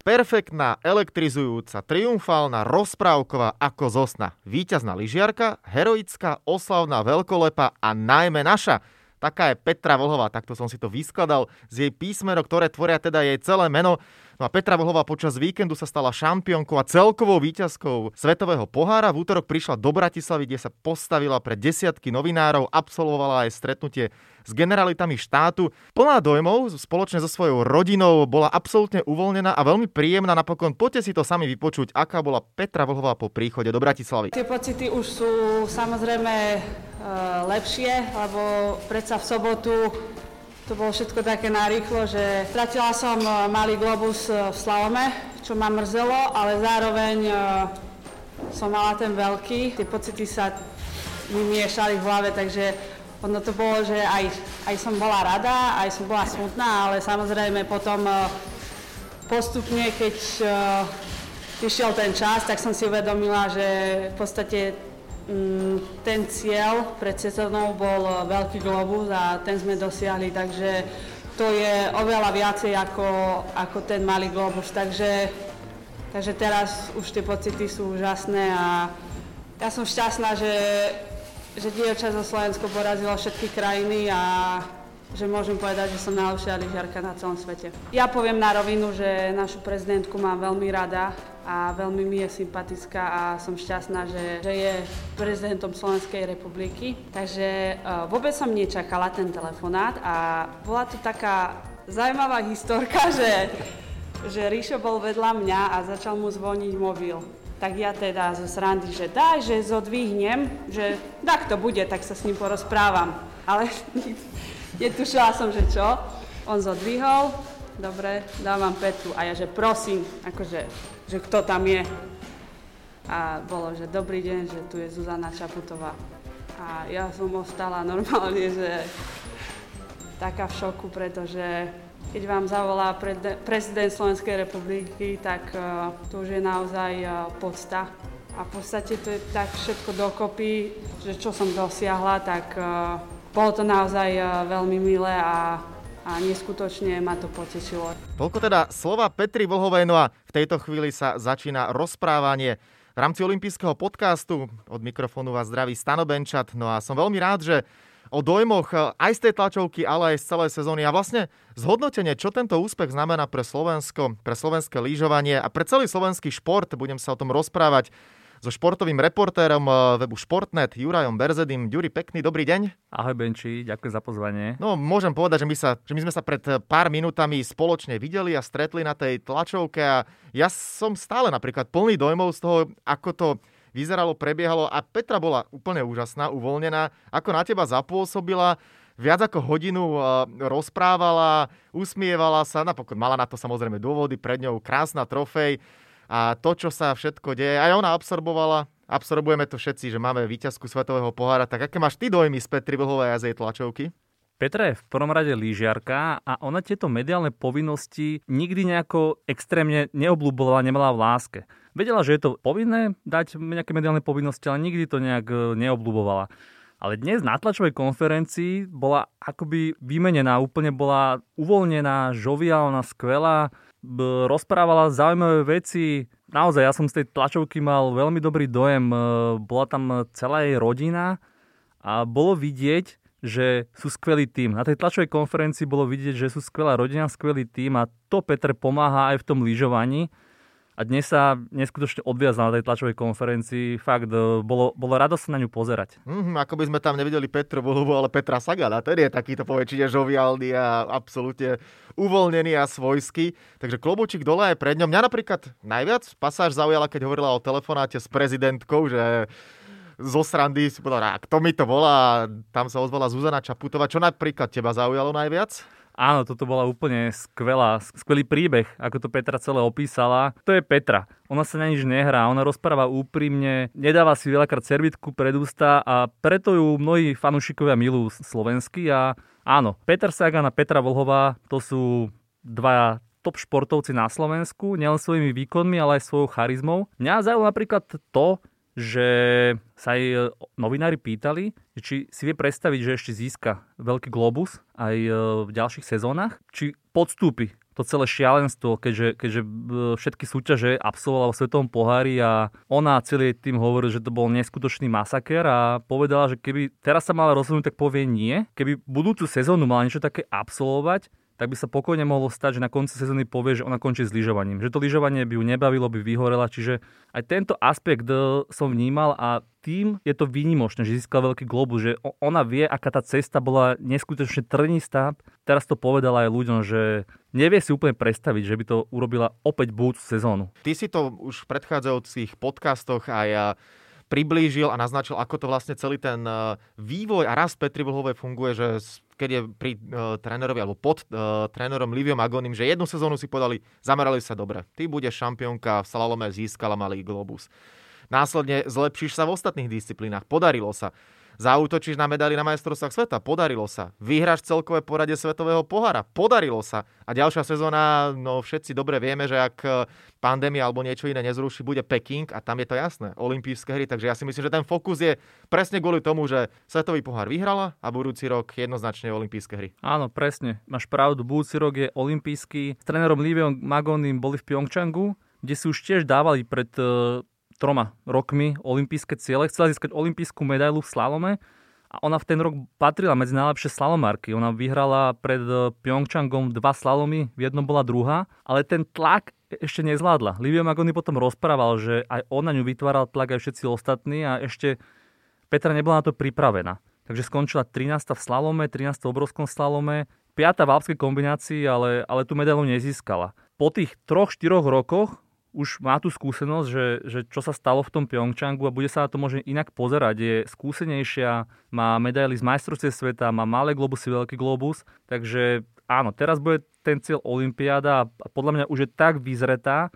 Perfektná, elektrizujúca, triumfálna, rozprávková ako zosna. Výťazná lyžiarka, heroická, oslavná, veľkolepa a najmä naša. Taká je Petra Vlhová, takto som si to vyskladal z jej písmenok, ktoré tvoria teda jej celé meno. No a Petra Vlhová počas víkendu sa stala šampiónkou a celkovou výťazkou Svetového pohára. V útorok prišla do Bratislavy, kde sa postavila pre desiatky novinárov, absolvovala aj stretnutie s generalitami štátu. Plná dojmov, spoločne so svojou rodinou, bola absolútne uvoľnená a veľmi príjemná. Napokon poďte si to sami vypočuť, aká bola Petra Vlhová po príchode do Bratislavy. Tie pocity už sú samozrejme e, lepšie, lebo predsa v sobotu to bolo všetko také narýchlo, že stratila som e, malý globus e, v slalome, čo ma mrzelo, ale zároveň e, som mala ten veľký. Tie pocity sa mi miešali v hlave, takže ono to bolo, že aj, aj som bola rada, aj som bola smutná, ale samozrejme potom postupne, keď vyšiel ten čas, tak som si uvedomila, že v podstate ten cieľ pred sezónou bol veľký globus a ten sme dosiahli, takže to je oveľa viacej ako, ako ten malý globus. Takže, takže teraz už tie pocity sú úžasné a ja som šťastná, že, že dievča zo Slovensko porazilo všetky krajiny a že môžem povedať, že som najlepšia lyžiarka na celom svete. Ja poviem na rovinu, že našu prezidentku mám veľmi rada a veľmi mi je sympatická a som šťastná, že, že je prezidentom Slovenskej republiky. Takže uh, vôbec som nečakala ten telefonát a bola to taká zaujímavá historka, že, že Ríšo bol vedľa mňa a začal mu zvoniť mobil. Tak ja teda zo srandy, že daj, že zodvihnem, že tak to bude, tak sa s ním porozprávam. Ale netušila som, že čo. On zodvihol, dobre, dávam Petru a ja, že prosím, akože že kto tam je. A bolo, že dobrý deň, že tu je Zuzana Čaputová. A ja som ostala normálne, že taká v šoku, pretože keď vám zavolá prezident Slovenskej republiky, tak uh, to už je naozaj uh, podsta. A v podstate to je tak všetko dokopy, že čo som dosiahla, tak uh, bolo to naozaj uh, veľmi milé a a neskutočne ma to potešilo. Toľko teda slova Petri Vlhovej, no a v tejto chvíli sa začína rozprávanie v rámci olympijského podcastu. Od mikrofónu vás zdraví Stano Benčat, no a som veľmi rád, že o dojmoch aj z tej tlačovky, ale aj z celej sezóny a vlastne zhodnotenie, čo tento úspech znamená pre Slovensko, pre slovenské lyžovanie a pre celý slovenský šport. Budem sa o tom rozprávať so športovým reportérom eh, webu Športnet Jurajom Berzedim. Juri, pekný dobrý deň. Ahoj Benči, ďakujem za pozvanie. No, môžem povedať, že my, sa, že my sme sa pred eh, pár minútami spoločne videli a stretli na tej tlačovke a ja som stále napríklad plný dojmov z toho, ako to vyzeralo, prebiehalo a Petra bola úplne úžasná, uvoľnená. Ako na teba zapôsobila, viac ako hodinu eh, rozprávala, usmievala sa, napokon mala na to samozrejme dôvody, pred ňou krásna trofej a to, čo sa všetko deje, aj ona absorbovala, absorbujeme to všetci, že máme víťazku Svetového pohára, tak aké máš ty dojmy z Petri Vlhovej a z jej tlačovky? Petra je v prvom rade lyžiarka a ona tieto mediálne povinnosti nikdy nejako extrémne neoblúbovala, nemala v láske. Vedela, že je to povinné dať nejaké mediálne povinnosti, ale nikdy to nejak e, neoblúbovala. Ale dnes na tlačovej konferencii bola akoby vymenená, úplne bola uvoľnená, žoviálna, skvelá rozprávala zaujímavé veci. Naozaj, ja som z tej tlačovky mal veľmi dobrý dojem. E, bola tam celá jej rodina a bolo vidieť, že sú skvelý tým. Na tej tlačovej konferencii bolo vidieť, že sú skvelá rodina, skvelý tým a to Petr pomáha aj v tom lyžovaní a dnes sa neskutočne odviazal na tej tlačovej konferencii. Fakt, e, bolo, bolo radosť na ňu pozerať. Mm, ako by sme tam nevideli Petru Vlhovu, ale Petra Sagana. Ten je takýto poväčšine žoviálny a absolútne uvoľnený a svojský. Takže klobučík dole aj pred ňom. Mňa napríklad najviac pasáž zaujala, keď hovorila o telefonáte s prezidentkou, že zo srandy si povedala, kto mi to volá, tam sa ozvala Zuzana Čaputová. Čo napríklad teba zaujalo najviac? Áno, toto bola úplne skvelá, skvelý príbeh, ako to Petra celé opísala. To je Petra. Ona sa na nič nehrá, ona rozpráva úprimne, nedáva si veľakrát servitku pred ústa a preto ju mnohí fanúšikovia milujú slovensky a áno, Peter Sagan a Petra Vlhová to sú dva top športovci na Slovensku, nielen svojimi výkonmi, ale aj svojou charizmou. Mňa zaujíma napríklad to, že sa aj e, novinári pýtali, či si vie predstaviť, že ešte získa veľký globus aj e, v ďalších sezónach, či podstúpi to celé šialenstvo, keďže, keďže všetky súťaže absolvovala v Svetovom pohári a ona celý tým hovoril, že to bol neskutočný masaker a povedala, že keby teraz sa mala rozhodnúť, tak povie nie. Keby budúcu sezónu mala niečo také absolvovať, tak by sa pokojne mohlo stať, že na konci sezóny povie, že ona končí s lyžovaním. Že to lyžovanie by ju nebavilo, by vyhorela. Čiže aj tento aspekt e, som vnímal a tým je to výnimočné, že získala veľký globus, že ona vie, aká tá cesta bola neskutočne trnistá. Teraz to povedala aj ľuďom, že nevie si úplne predstaviť, že by to urobila opäť budúcu sezónu. Ty si to už v predchádzajúcich podcastoch aj priblížil a naznačil, ako to vlastne celý ten e, vývoj a rast Petri Vlhovej funguje, že keď je pri uh, trénerovi alebo pod uh, trénerom Liviom Agonim, že jednu sezónu si podali, zamerali sa dobre. Ty budeš šampiónka, v slalome získala malý globus. Následne zlepšíš sa v ostatných disciplínach. Podarilo sa. Zautočíš na medaily na majstrovstvách sveta. Podarilo sa. Vyhráš celkové porade svetového pohára. Podarilo sa. A ďalšia sezóna, no všetci dobre vieme, že ak e, pandémia alebo niečo iné nezruší, bude Peking a tam je to jasné. Olympijské hry. Takže ja si myslím, že ten fokus je presne kvôli tomu, že svetový pohár vyhrala a budúci rok jednoznačne olympijské hry. Áno, presne. Máš pravdu. Budúci rok je olympijský. S trénerom Liviom Magonim boli v Pyeongchangu, kde si už tiež dávali pred e, troma rokmi olympijské ciele. Chcela získať olympijskú medailu v slalome a ona v ten rok patrila medzi najlepšie slalomárky. Ona vyhrala pred eh, Pyeongchangom dva slalomy, v jednom bola druhá, ale ten tlak ešte nezvládla. Livio Magoni potom rozprával, že aj on na ňu vytváral tlak aj všetci ostatní a ešte Petra nebola na to pripravená. Takže skončila 13. v slalome, 13. v obrovskom slalome, 5. v alpskej kombinácii, ale, ale tú medailu nezískala. Po tých troch, štyroch rokoch už má tú skúsenosť, že, že čo sa stalo v tom Pyeongchangu a bude sa na to možno inak pozerať. Je skúsenejšia, má medaily z majstrovstiev sveta, má malé globusy, veľký globus, takže áno, teraz bude ten cieľ Olympiáda a podľa mňa už je tak vyzretá,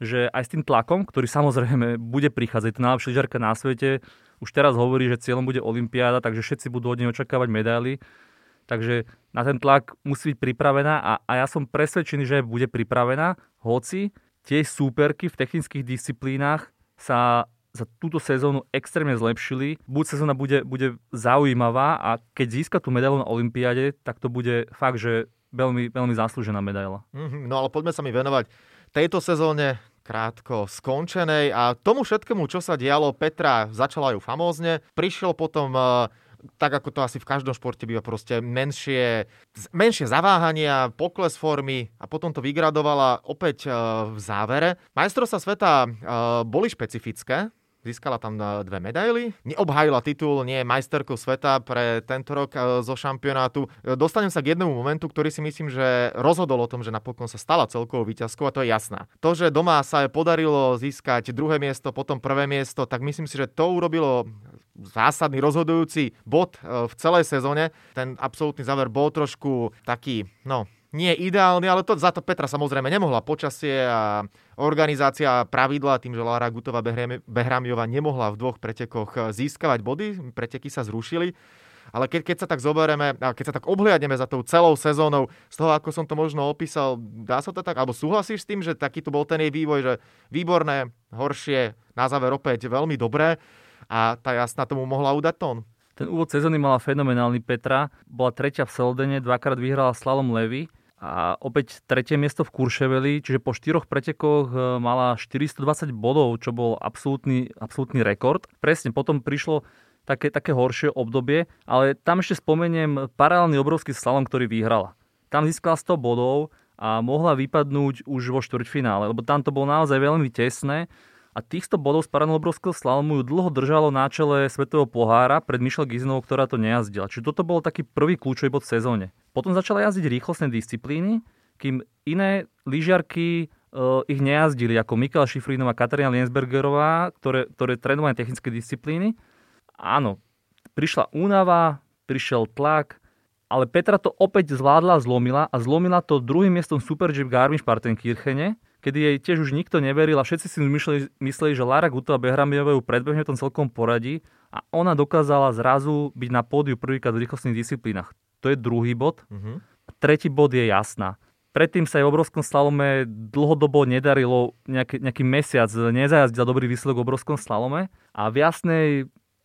že aj s tým tlakom, ktorý samozrejme bude prichádzať, to najlepšia lyžiarka na svete, už teraz hovorí, že cieľom bude Olympiáda, takže všetci budú od nej očakávať medaily. Takže na ten tlak musí byť pripravená a, a ja som presvedčený, že bude pripravená, hoci tie súperky v technických disciplínach sa za túto sezónu extrémne zlepšili. Buď sezóna bude, bude zaujímavá a keď získa tú medailu na Olympiáde, tak to bude fakt, že veľmi, veľmi zaslúžená medaila. Mm-hmm, no ale poďme sa mi venovať tejto sezóne krátko skončenej a tomu všetkému, čo sa dialo, Petra začala ju famózne, prišiel potom uh, tak ako to asi v každom športe býva, proste menšie, menšie zaváhania, pokles formy a potom to vygradovala opäť e, v závere. Majstrovstvá sveta e, boli špecifické, Získala tam e, dve medaily. Neobhajila titul, nie je majsterkou sveta pre tento rok zo šampionátu. Dostanem sa k jednému momentu, ktorý si myslím, že rozhodol o tom, že napokon sa stala celkovou výťazkou a to je jasná. To, že doma sa je podarilo získať druhé miesto, potom prvé miesto, tak myslím si, že to urobilo zásadný rozhodujúci bod e, v celej sezóne. Ten absolútny záver bol trošku taký, no, nie ideálny, ale to za to Petra samozrejme nemohla. Počasie a organizácia pravidla, tým, že Lara Gutová Behramiová nemohla v dvoch pretekoch e, získavať body, preteky sa zrušili. Ale keď, keď sa tak zoberieme, keď sa tak obhliadneme za tou celou sezónou, z toho, ako som to možno opísal, dá sa to tak, alebo súhlasíš s tým, že taký tu bol ten jej vývoj, že výborné, horšie, na záver opäť veľmi dobré a tá jasná tomu mohla udať tón. Ten úvod sezóny mala fenomenálny Petra. Bola tretia v Seldene, dvakrát vyhrala slalom Levy a opäť tretie miesto v Kurševeli, čiže po štyroch pretekoch e, mala 420 bodov, čo bol absolútny, absolútny rekord. Presne potom prišlo také, také horšie obdobie, ale tam ešte spomeniem paralelný obrovský slalom, ktorý vyhrala. Tam získala 100 bodov a mohla vypadnúť už vo štvrťfinále, lebo tam to bolo naozaj veľmi tesné a týchto bodov z Paranobrovského slalomu ju dlho držalo na čele Svetového pohára pred Michel Gizinovou, ktorá to nejazdila. Čiže toto bol taký prvý kľúčový bod v sezóne. Potom začala jazdiť rýchlostné disciplíny, kým iné lyžiarky uh, ich nejazdili, ako Mikaela Šifrinová a Katarína Liensbergerová, ktoré, ktoré trénovali technické disciplíny. Áno, prišla únava, prišiel tlak, ale Petra to opäť zvládla, zlomila a zlomila to druhým miestom Super G Garmisch-Partenkirchene, kedy jej tiež už nikto neveril a všetci si mysleli, mysleli že Lara Gutová Behramiová ju predbehne v tom celkom poradí a ona dokázala zrazu byť na pódiu prvýkrát v rýchlostných disciplínach. To je druhý bod. Uh-huh. Tretí bod je jasná. Predtým sa jej v obrovskom slalome dlhodobo nedarilo nejaký, nejaký mesiac, nezajazdila dobrý výsledok v obrovskom slalome a v jasnej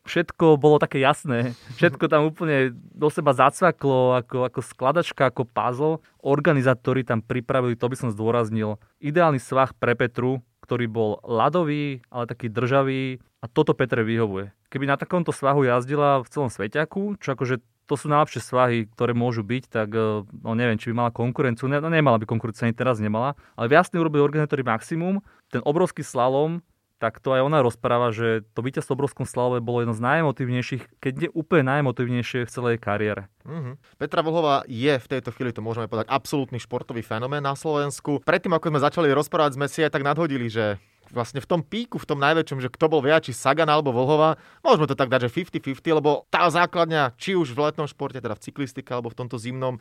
všetko bolo také jasné. Všetko tam úplne do seba zacvaklo, ako, ako skladačka, ako puzzle. Organizátori tam pripravili, to by som zdôraznil, ideálny svah pre Petru, ktorý bol ľadový, ale taký državý a toto Petre vyhovuje. Keby na takomto svahu jazdila v celom Sveťaku, čo akože to sú najlepšie svahy, ktoré môžu byť, tak e, no neviem, či by mala konkurenciu. Ne, no nemala by konkurenciu, ani teraz nemala. Ale jasne urobili organizátori maximum. Ten obrovský slalom tak to aj ona rozpráva, že to víťazstvo v obrovskom slave bolo jedno z najemotívnejších, keď nie úplne najemotívnejšie v celej kariére. Mm-hmm. Petra Vlhová je v tejto chvíli, to môžeme povedať, absolútny športový fenomén na Slovensku. Predtým, ako sme začali rozprávať, sme si aj tak nadhodili, že vlastne v tom píku, v tom najväčšom, že kto bol viac, či Sagan alebo Vlhová, môžeme to tak dať, že 50-50, lebo tá základňa, či už v letnom športe, teda v cyklistike alebo v tomto zimnom,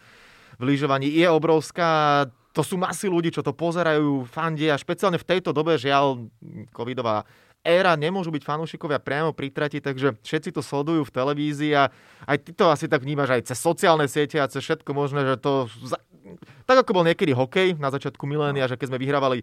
v lyžovaní je obrovská. To sú masy ľudí, čo to pozerajú, fandia, špeciálne v tejto dobe, žiaľ, covidová éra, nemôžu byť fanúšikovia priamo pri trati, takže všetci to sledujú v televízii a aj ty to asi tak vnímaš aj cez sociálne siete a cez všetko možné, že to... Tak ako bol niekedy hokej na začiatku milénia, že keď sme vyhrávali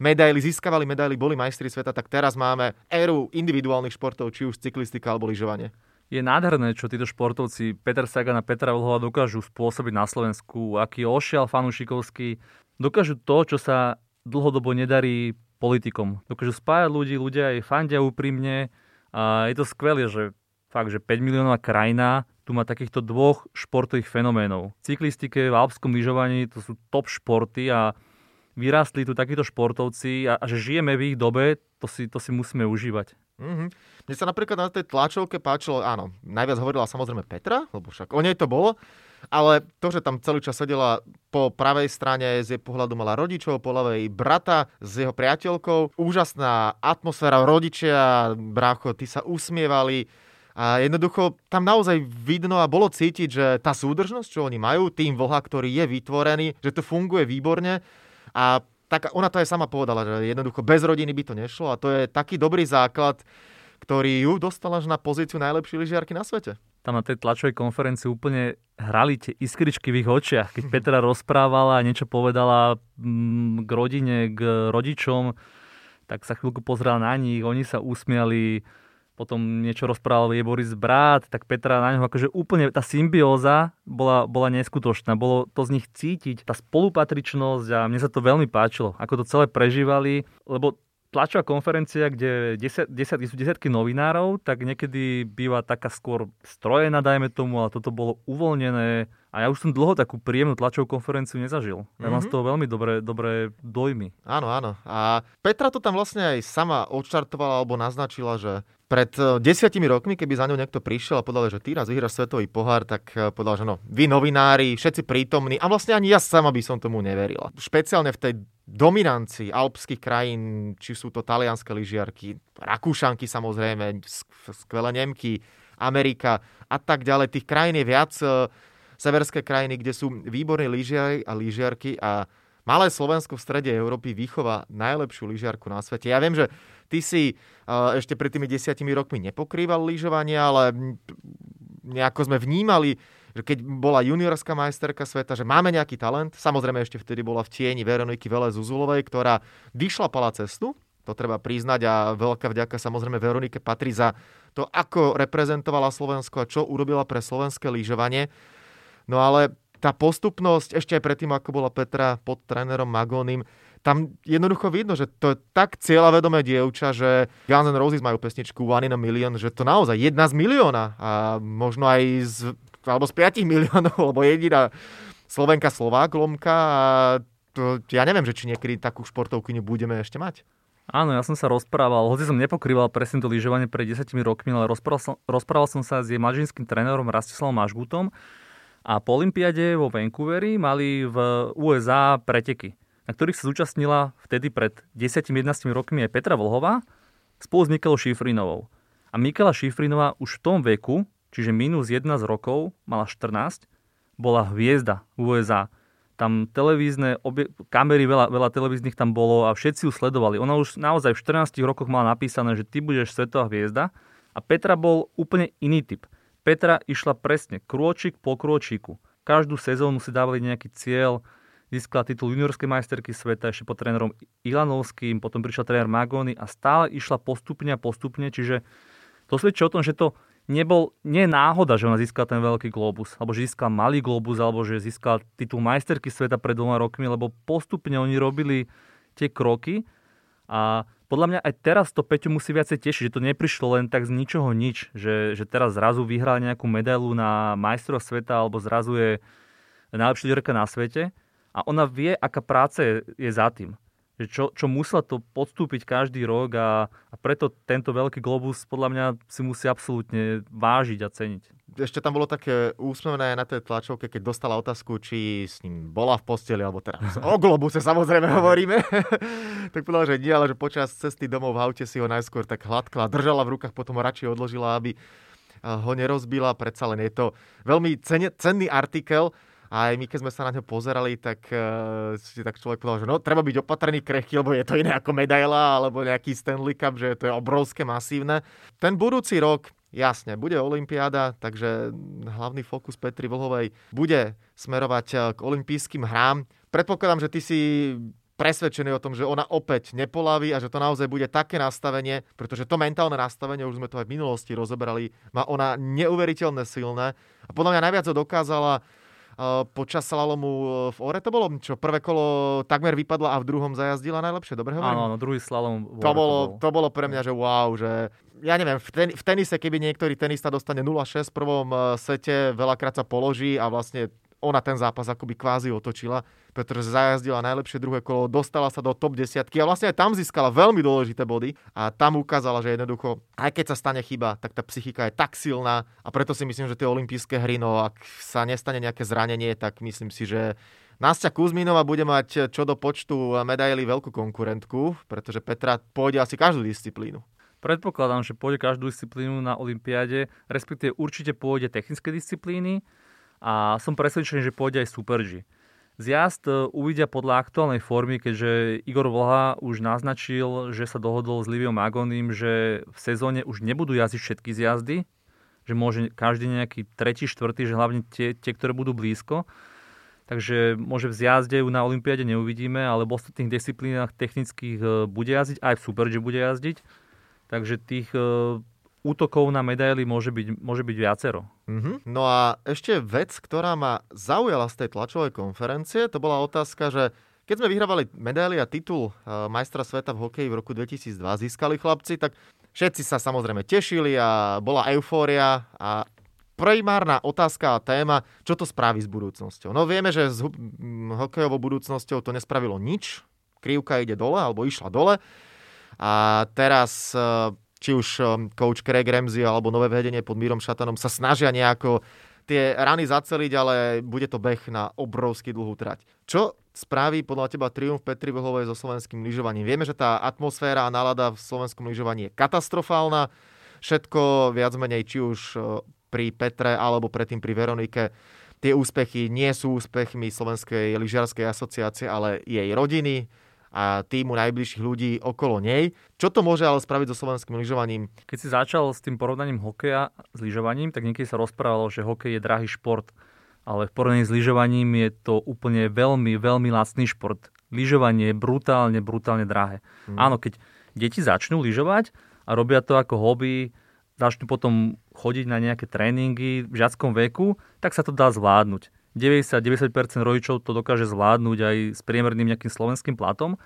medaily, získavali medaily, boli majstri sveta, tak teraz máme éru individuálnych športov, či už cyklistika alebo lyžovanie je nádherné, čo títo športovci Peter Sagan a Petra Vlhova dokážu spôsobiť na Slovensku, aký ošial fanúšikovský. Dokážu to, čo sa dlhodobo nedarí politikom. Dokážu spájať ľudí, ľudia aj fandia úprimne a je to skvelé, že fakt, že 5 miliónová krajina tu má takýchto dvoch športových fenoménov. V cyklistike, v alpskom lyžovaní to sú top športy a vyrástli tu takíto športovci a, a že žijeme v ich dobe, to si, to si musíme užívať. Mm-hmm. Mne sa napríklad na tej tlačovke páčilo, áno, najviac hovorila samozrejme Petra, lebo však o nej to bolo, ale to, že tam celý čas sedela po pravej strane, z jej pohľadu mala rodičov, po ľavej brata s jeho priateľkou, úžasná atmosféra, rodičia, brácho, tí sa usmievali, a jednoducho tam naozaj vidno a bolo cítiť, že tá súdržnosť, čo oni majú, tým vlha, ktorý je vytvorený, že to funguje výborne. A tak ona to aj sama povedala, že jednoducho bez rodiny by to nešlo a to je taký dobrý základ, ktorý ju dostal až na pozíciu najlepšej lyžiarky na svete. Tam na tej tlačovej konferencii úplne hrali tie iskričky v ich očiach. Keď Petra rozprávala a niečo povedala mm, k rodine, k rodičom, tak sa chvíľku pozrela na nich, oni sa usmiali, potom niečo rozprával jej Boris Brát, tak Petra na ňo akože úplne tá symbióza bola, bola neskutočná. Bolo to z nich cítiť, tá spolupatričnosť a mne sa to veľmi páčilo, ako to celé prežívali, lebo tlačová konferencia, kde desať, desať, sú desiatky novinárov, tak niekedy býva taká skôr strojená, dajme tomu, ale toto bolo uvoľnené. A ja už som dlho takú príjemnú tlačovú konferenciu nezažil. Ja mám mm-hmm. z toho veľmi dobré, dobré dojmy. Áno, áno. A Petra to tam vlastne aj sama odštartovala alebo naznačila, že pred eh, desiatimi rokmi, keby za ňou niekto prišiel a povedal, že ty raz vyhráš svetový pohár, tak eh, povedal, že no, vy novinári, všetci prítomní, a vlastne ani ja sama by som tomu neverila. Špeciálne v tej dominancii alpských krajín, či sú to talianské lyžiarky, Rakúšanky samozrejme, skvelé Nemky, Amerika a tak ďalej. Tých krajín je viac, e, severské krajiny, kde sú výborní lyžiari a lyžiarky a malé Slovensko v strede Európy vychová najlepšiu lyžiarku na svete. Ja viem, že ty si uh, ešte pred tými desiatimi rokmi nepokrýval lyžovanie, ale nejako sme vnímali že keď bola juniorská majsterka sveta, že máme nejaký talent. Samozrejme ešte vtedy bola v tieni Veroniky Vele Zuzulovej, ktorá vyšlapala cestu, to treba priznať a veľká vďaka samozrejme Veronike patrí za to, ako reprezentovala Slovensko a čo urobila pre slovenské lyžovanie. No ale tá postupnosť, ešte aj predtým, ako bola Petra pod trénerom Magónim, tam jednoducho vidno, že to je tak cieľavedomé dievča, že Guns N' Roses majú pesničku One in a Million, že to naozaj jedna z milióna a možno aj z alebo z 5 miliónov, lebo jediná Slovenka Slovák Lomka a to, ja neviem, že či niekedy takú športovkyňu budeme ešte mať. Áno, ja som sa rozprával, hoci som nepokrýval presne to lyžovanie pred 10 rokmi, ale rozprával som, rozprával som sa s jej mažinským trénerom Rastislavom Mažgutom a po Olympiade vo Vancouveri mali v USA preteky, na ktorých sa zúčastnila vtedy pred 10-11 rokmi aj Petra Vlhová spolu s Mikelou Šifrinovou. A Mikela Šifrinová už v tom veku čiže minus 11 rokov, mala 14, bola hviezda USA. Tam televízne obie- kamery, veľa, veľa televíznych tam bolo a všetci ju sledovali. Ona už naozaj v 14 rokoch mala napísané, že ty budeš svetová hviezda a Petra bol úplne iný typ. Petra išla presne krôčik po krôčiku. Každú sezónu si dávali nejaký cieľ, získala titul juniorskej majsterky sveta ešte pod trénerom Ilanovským, potom prišiel tréner Magony a stále išla postupne a postupne, čiže To svedčí o tom, že to nebol, nie je náhoda, že ona získala ten veľký globus, alebo že získala malý globus, alebo že získala titul majsterky sveta pred dvoma rokmi, lebo postupne oni robili tie kroky a podľa mňa aj teraz to Peťo musí viacej tešiť, že to neprišlo len tak z ničoho nič, že, že teraz zrazu vyhrá nejakú medailu na majstrov sveta alebo zrazu je lyžerka na svete a ona vie, aká práca je, je za tým že čo, čo musela to podstúpiť každý rok a, a preto tento veľký globus podľa mňa si musí absolútne vážiť a ceniť. Ešte tam bolo také úsmevné na tej tlačovke, keď dostala otázku, či s ním bola v posteli, alebo teraz o globuse samozrejme hovoríme. tak povedala, že nie, ale že počas cesty domov v aute si ho najskôr tak hladkla, držala v rukách, potom ho radšej odložila, aby ho nerozbila. Predsa len je to veľmi cenný artikel a aj my, keď sme sa na ňo pozerali, tak uh, si tak človek povedal, že no, treba byť opatrný, krehký, lebo je to iné ako medaila alebo nejaký Stanley Cup, že to je obrovské, masívne. Ten budúci rok, jasne, bude Olympiáda, takže hlavný fokus Petri Vlhovej bude smerovať eh, k olympijským hrám. Predpokladám, že ty si presvedčený o tom, že ona opäť nepolaví a že to naozaj bude také nastavenie, pretože to mentálne nastavenie, už sme to aj v minulosti rozoberali, má ona neuveriteľne silné a podľa mňa najviac ho dokázala počas slalomu e, v Ore to bolo, čo prvé kolo takmer vypadla a v druhom zajazdila najlepšie, dobre hovorím? Áno, áno, druhý slalom. To bolo, to bolo pre mňa, že wow, že ja neviem, v, ten, v tenise, keby niektorý tenista dostane 0-6 v prvom e, sete, veľakrát sa položí a vlastne ona ten zápas akoby kvázi otočila, pretože zajazdila najlepšie druhé kolo, dostala sa do top 10 a vlastne aj tam získala veľmi dôležité body a tam ukázala, že jednoducho, aj keď sa stane chyba, tak tá psychika je tak silná a preto si myslím, že tie olympijské hry, no ak sa nestane nejaké zranenie, tak myslím si, že Nastia Kuzminova bude mať čo do počtu medailí veľkú konkurentku, pretože Petra pôjde asi každú disciplínu. Predpokladám, že pôjde každú disciplínu na Olympiáde, respektíve určite pôjde technické disciplíny, a som presvedčený, že pôjde aj Super G. Zjazd e, uvidia podľa aktuálnej formy, keďže Igor Vlha už naznačil, že sa dohodol s Liviom Agonim, že v sezóne už nebudú jazdiť všetky zjazdy, že môže každý nejaký tretí, štvrtý, že hlavne tie, tie ktoré budú blízko. Takže môže v zjazde ju na Olympiade neuvidíme, ale v ostatných disciplínach technických e, bude jazdiť, aj v Super G bude jazdiť. Takže tých e, útokov na medaily môže byť, môže byť viacero. Mm-hmm. No a ešte vec, ktorá ma zaujala z tej tlačovej konferencie, to bola otázka, že keď sme vyhrávali medaily a titul uh, majstra sveta v hokeji v roku 2002 získali chlapci, tak všetci sa samozrejme tešili a bola eufória a primárna otázka a téma, čo to spraví s budúcnosťou. No vieme, že s hokejovou budúcnosťou to nespravilo nič. Krivka ide dole, alebo išla dole. A teraz uh, či už um, coach Craig Ramsey alebo nové vedenie pod Mírom Šatanom sa snažia nejako tie rany zaceliť, ale bude to beh na obrovský dlhú trať. Čo spraví podľa teba triumf Petri Vlhovej so slovenským lyžovaním? Vieme, že tá atmosféra a nálada v slovenskom lyžovaní je katastrofálna. Všetko viac menej, či už uh, pri Petre alebo predtým pri Veronike, tie úspechy nie sú úspechmi Slovenskej lyžiarskej asociácie, ale jej rodiny, a týmu najbližších ľudí okolo nej. Čo to môže ale spraviť so slovenským lyžovaním? Keď si začal s tým porovnaním hokeja s lyžovaním, tak niekedy sa rozprávalo, že hokej je drahý šport. Ale v porovnaní s lyžovaním je to úplne veľmi, veľmi lacný šport. Lyžovanie je brutálne, brutálne drahé. Hmm. Áno, keď deti začnú lyžovať a robia to ako hobby, začnú potom chodiť na nejaké tréningy v žiackom veku, tak sa to dá zvládnuť. 90-90% rodičov to dokáže zvládnuť aj s priemerným nejakým slovenským platom,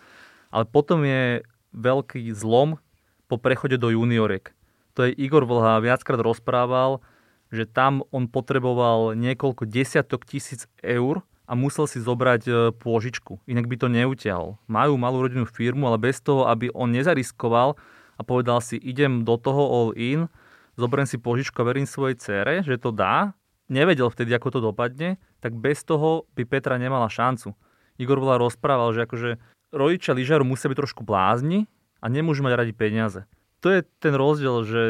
ale potom je veľký zlom po prechode do juniorek. To je Igor Vlha viackrát rozprával, že tam on potreboval niekoľko desiatok tisíc eur a musel si zobrať e, pôžičku, inak by to neutiahol. Majú malú rodinnú firmu, ale bez toho, aby on nezariskoval a povedal si, idem do toho all in, zoberiem si pôžičku a verím svojej cére, že to dá, nevedel vtedy, ako to dopadne, tak bez toho by Petra nemala šancu. Igor bola rozprával, že akože rodičia lyžiaru musia byť trošku blázni a nemôžu mať radi peniaze. To je ten rozdiel, že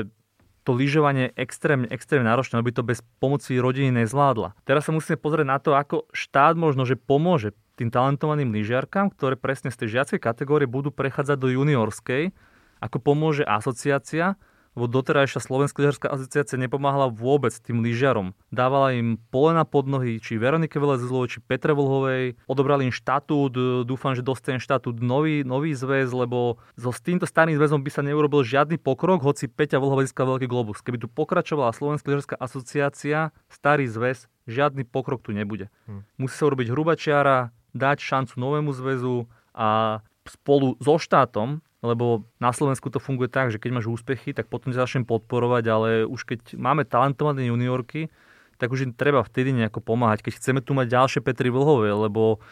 to lyžovanie je extrémne, extrémne náročné, aby to bez pomoci rodiny nezvládla. Teraz sa musíme pozrieť na to, ako štát možno, že pomôže tým talentovaným lyžiarkám, ktoré presne z tej žiackej kategórie budú prechádzať do juniorskej, ako pomôže asociácia, lebo doterajšia Slovenská lyžiarská asociácia nepomáhala vôbec tým lyžiarom. Dávala im polena pod nohy, či Veronike Velezlovej, či Petre Volhovej, odobrali im štatút, dúfam, že dostane štatút nový, nový zväz, lebo so s týmto starým zväzom by sa neurobil žiadny pokrok, hoci Peťa Volhová získal veľký globus. Keby tu pokračovala Slovenská lyžiarská asociácia, starý zväz, žiadny pokrok tu nebude. Hm. Musí sa urobiť hruba čiara, dať šancu novému zväzu a spolu so štátom lebo na Slovensku to funguje tak, že keď máš úspechy, tak potom ťa začnem podporovať, ale už keď máme talentované juniorky, tak už im treba vtedy nejako pomáhať, keď chceme tu mať ďalšie Petri Vlhové, lebo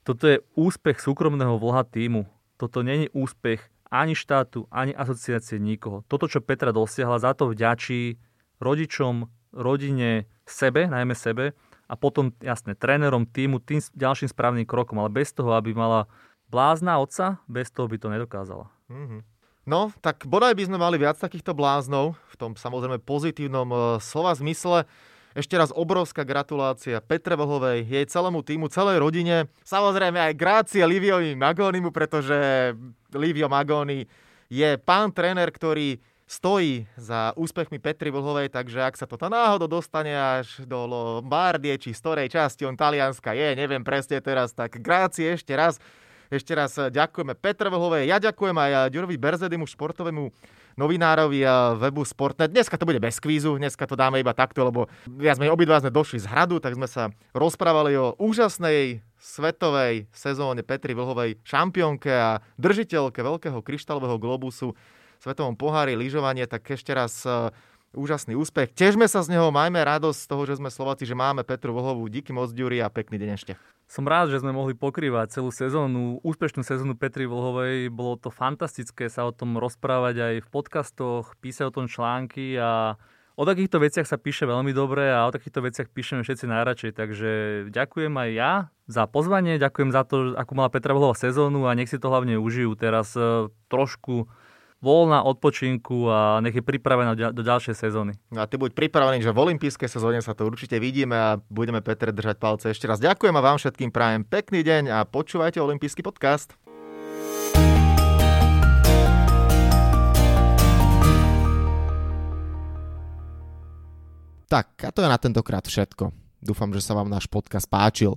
toto je úspech súkromného vlha týmu. Toto není úspech ani štátu, ani asociácie nikoho. Toto, čo Petra dosiahla, za to vďačí rodičom, rodine, sebe, najmä sebe, a potom, jasne, trénerom týmu, tým ďalším správnym krokom, ale bez toho, aby mala blázna otca, bez toho by to nedokázala. Mm-hmm. No, tak bodaj by sme mali viac takýchto bláznov, v tom samozrejme pozitívnom uh, slova zmysle. Ešte raz obrovská gratulácia Petre Vlhovej, jej celému týmu, celej rodine. Samozrejme aj grácie Liviovi Magónimu, pretože Livio Magóni je pán tréner, ktorý stojí za úspechmi Petri Vlhovej, takže ak sa toto náhodou dostane až do Lombardie, či z ktorej časti on Talianska je, neviem presne teraz, tak grácie ešte raz. Ešte raz eh, ďakujeme Petre Vlhovej, ja ďakujem aj eh, Ďurovi Berzedimu, športovému novinárovi eh, webu Sportnet. Dneska to bude bez kvízu, dneska to dáme iba takto, lebo viac sme obidva sme došli z hradu, tak sme sa rozprávali o úžasnej svetovej sezóne Petri Vlhovej šampiónke a držiteľke veľkého kryštálového globusu v svetovom pohári lyžovanie, tak ešte raz úžasný úspech. Težme sa z neho, majme radosť z toho, že sme Slováci, že máme Petru Vlhovú. Díky moc, Ďuri, a pekný deň ešte. Som rád, že sme mohli pokrývať celú sezónu, úspešnú sezónu Petri Vlhovej. Bolo to fantastické sa o tom rozprávať aj v podcastoch, písať o tom články a o takýchto veciach sa píše veľmi dobre a o takýchto veciach píšeme všetci najradšej. Takže ďakujem aj ja za pozvanie, ďakujem za to, akú mala Petra Vlhová sezónu a nech si to hlavne užijú teraz e, trošku voľná odpočinku a nech je pripravená do ďalšej sezóny. No a ty buď pripravený, že v olympijskej sezóne sa to určite vidíme a budeme Petre držať palce. Ešte raz ďakujem a vám všetkým prajem pekný deň a počúvajte olympijský podcast. Tak, a to je na tentokrát všetko. Dúfam, že sa vám náš podcast páčil.